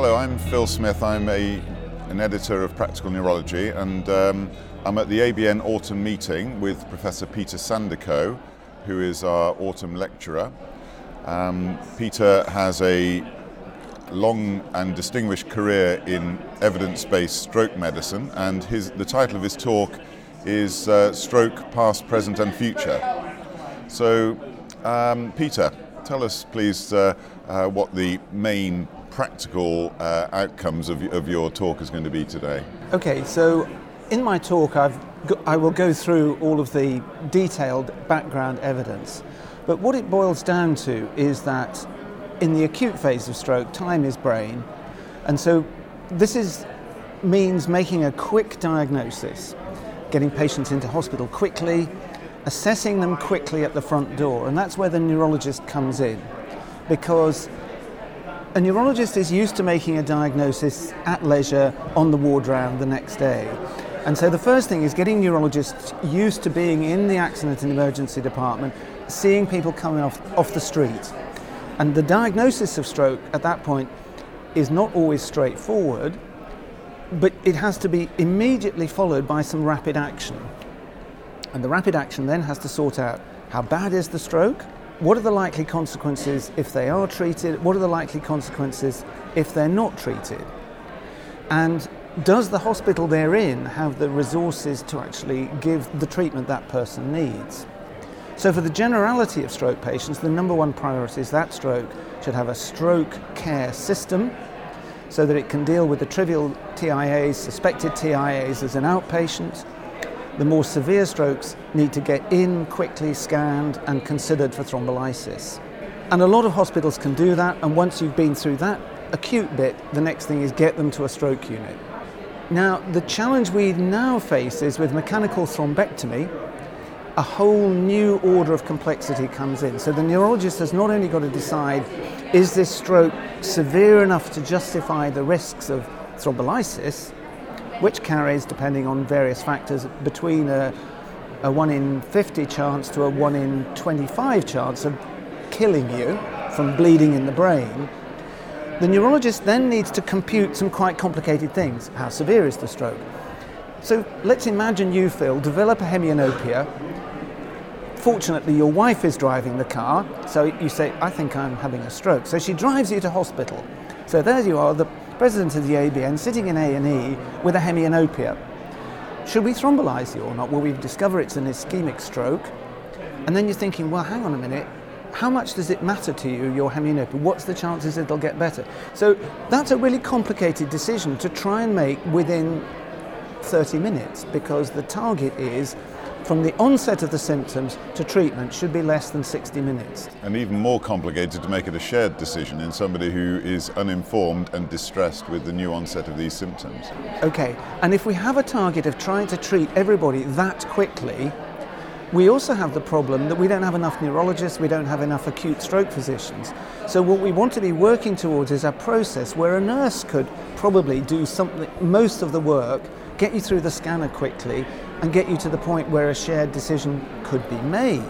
Hello, I'm Phil Smith. I'm a, an editor of Practical Neurology, and um, I'm at the ABN autumn meeting with Professor Peter Sandercock, who is our autumn lecturer. Um, Peter has a long and distinguished career in evidence-based stroke medicine, and his, the title of his talk is uh, Stroke Past, Present and Future. So, um, Peter, tell us please uh, uh, what the main practical uh, outcomes of, of your talk is going to be today. Okay, so in my talk I've go, I will go through all of the detailed background evidence, but what it boils down to is that in the acute phase of stroke, time is brain, and so this is means making a quick diagnosis, getting patients into hospital quickly, assessing them quickly at the front door, and that's where the neurologist comes in, because a neurologist is used to making a diagnosis at leisure on the ward round the next day. And so the first thing is getting neurologists used to being in the accident and emergency department, seeing people coming off, off the street. And the diagnosis of stroke at that point is not always straightforward, but it has to be immediately followed by some rapid action. And the rapid action then has to sort out how bad is the stroke, what are the likely consequences if they are treated, what are the likely consequences if they're not treated. And does the hospital they're in have the resources to actually give the treatment that person needs? So, for the generality of stroke patients, the number one priority is that stroke should have a stroke care system so that it can deal with the trivial TIAs, suspected TIAs as an outpatient. The more severe strokes need to get in quickly, scanned, and considered for thrombolysis. And a lot of hospitals can do that, and once you've been through that acute bit, the next thing is get them to a stroke unit. Now, the challenge we now face is with mechanical thrombectomy, a whole new order of complexity comes in. So the neurologist has not only got to decide is this stroke severe enough to justify the risks of thrombolysis, which carries, depending on various factors, between a, a 1 in 50 chance to a 1 in 25 chance of killing you from bleeding in the brain. The neurologist then needs to compute some quite complicated things. How severe is the stroke? So let's imagine you, Phil, develop a hemianopia. Fortunately, your wife is driving the car, so you say, I think I'm having a stroke. So she drives you to hospital. So there you are, the president of the ABN, sitting in A&E with a hemianopia. Should we thrombolyse you or not? Well, we discover it's an ischemic stroke. And then you're thinking, well, hang on a minute, how much does it matter to you, your hemianopia? What's the chances it'll get better? So that's a really complicated decision to try and make within 30 minutes because the target is from the onset of the symptoms to treatment should be less than 60 minutes. And even more complicated to make it a shared decision in somebody who is uninformed and distressed with the new onset of these symptoms. Okay, and if we have a target of trying to treat everybody that quickly, we also have the problem that we don't have enough neurologists, we don't have enough acute stroke physicians. So, what we want to be working towards is a process where a nurse could probably do something, most of the work, get you through the scanner quickly, and get you to the point where a shared decision could be made.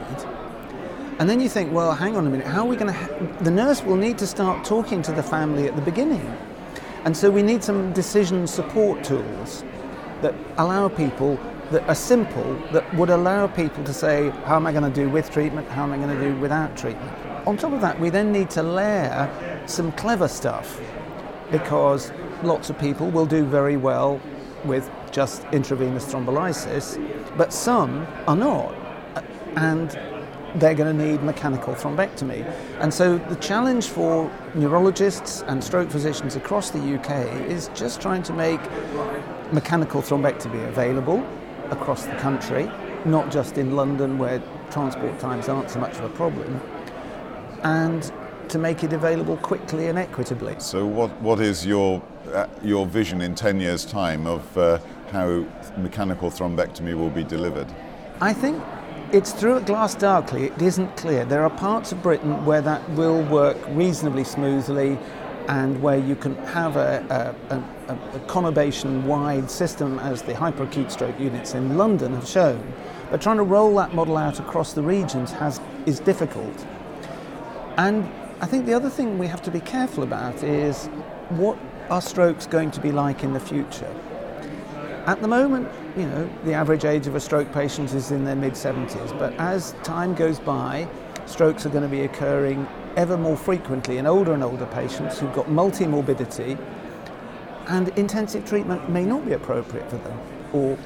And then you think, well, hang on a minute, how are we going to. Ha- the nurse will need to start talking to the family at the beginning. And so, we need some decision support tools that allow people that are simple that would allow people to say, how am I going to do with treatment? How am I going to do without treatment? On top of that, we then need to layer some clever stuff because lots of people will do very well with just intravenous thrombolysis, but some are not. And they're going to need mechanical thrombectomy. And so the challenge for neurologists and stroke physicians across the UK is just trying to make mechanical thrombectomy available across the country, not just in London where transport times aren't so much of a problem, and to make it available quickly and equitably. So, what, what is your, uh, your vision in 10 years' time of uh, how mechanical thrombectomy will be delivered? I think it's through a glass darkly, it isn't clear. There are parts of Britain where that will work reasonably smoothly and where you can have a, a, a, a conurbation wide system as the hyperacute stroke units in London have shown. But trying to roll that model out across the regions has, is difficult. And I think the other thing we have to be careful about is what are strokes going to be like in the future? At the moment, you know, the average age of a stroke patient is in their mid 70s, but as time goes by, strokes are going to be occurring ever more frequently in older and older patients who've got multi-morbidity and intensive treatment may not be appropriate for them or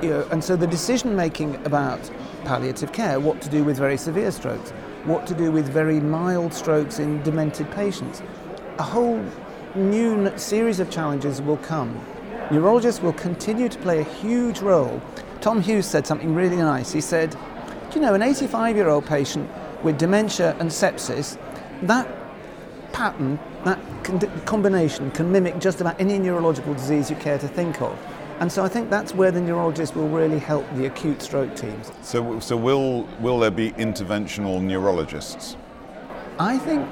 you know, and so the decision making about palliative care, what to do with very severe strokes, what to do with very mild strokes in demented patients, a whole new series of challenges will come. Neurologists will continue to play a huge role. Tom Hughes said something really nice. He said, Do you know, an 85 year old patient with dementia and sepsis, that pattern, that combination can mimic just about any neurological disease you care to think of. And so I think that's where the neurologists will really help the acute stroke teams. So, so will, will there be interventional neurologists? I think,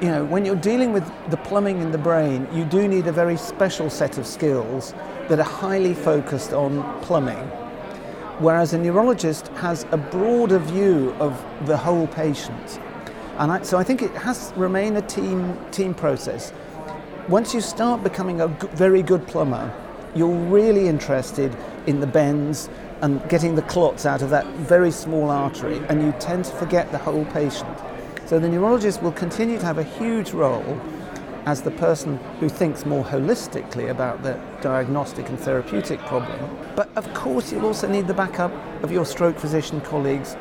you know, when you're dealing with the plumbing in the brain, you do need a very special set of skills that are highly focused on plumbing. Whereas a neurologist has a broader view of the whole patient. And I, so I think it has remain a team, team process. Once you start becoming a g- very good plumber, you're really interested in the bends and getting the clots out of that very small artery, and you tend to forget the whole patient. So the neurologist will continue to have a huge role as the person who thinks more holistically about the diagnostic and therapeutic problem. But of course, you'll also need the backup of your stroke physician colleagues,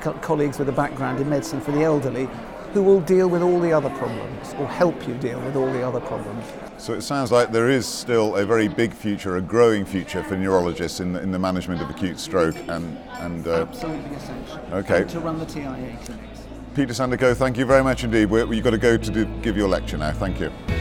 co- colleagues with a background in medicine for the elderly, who will deal with all the other problems or help you deal with all the other problems. So it sounds like there is still a very big future, a growing future for neurologists in the, in the management of acute stroke and and uh, absolutely essential. Okay. And to run the TIA clinics. Peter Sandercock, thank you very much indeed. we you've got to go to do, give your lecture now. Thank you.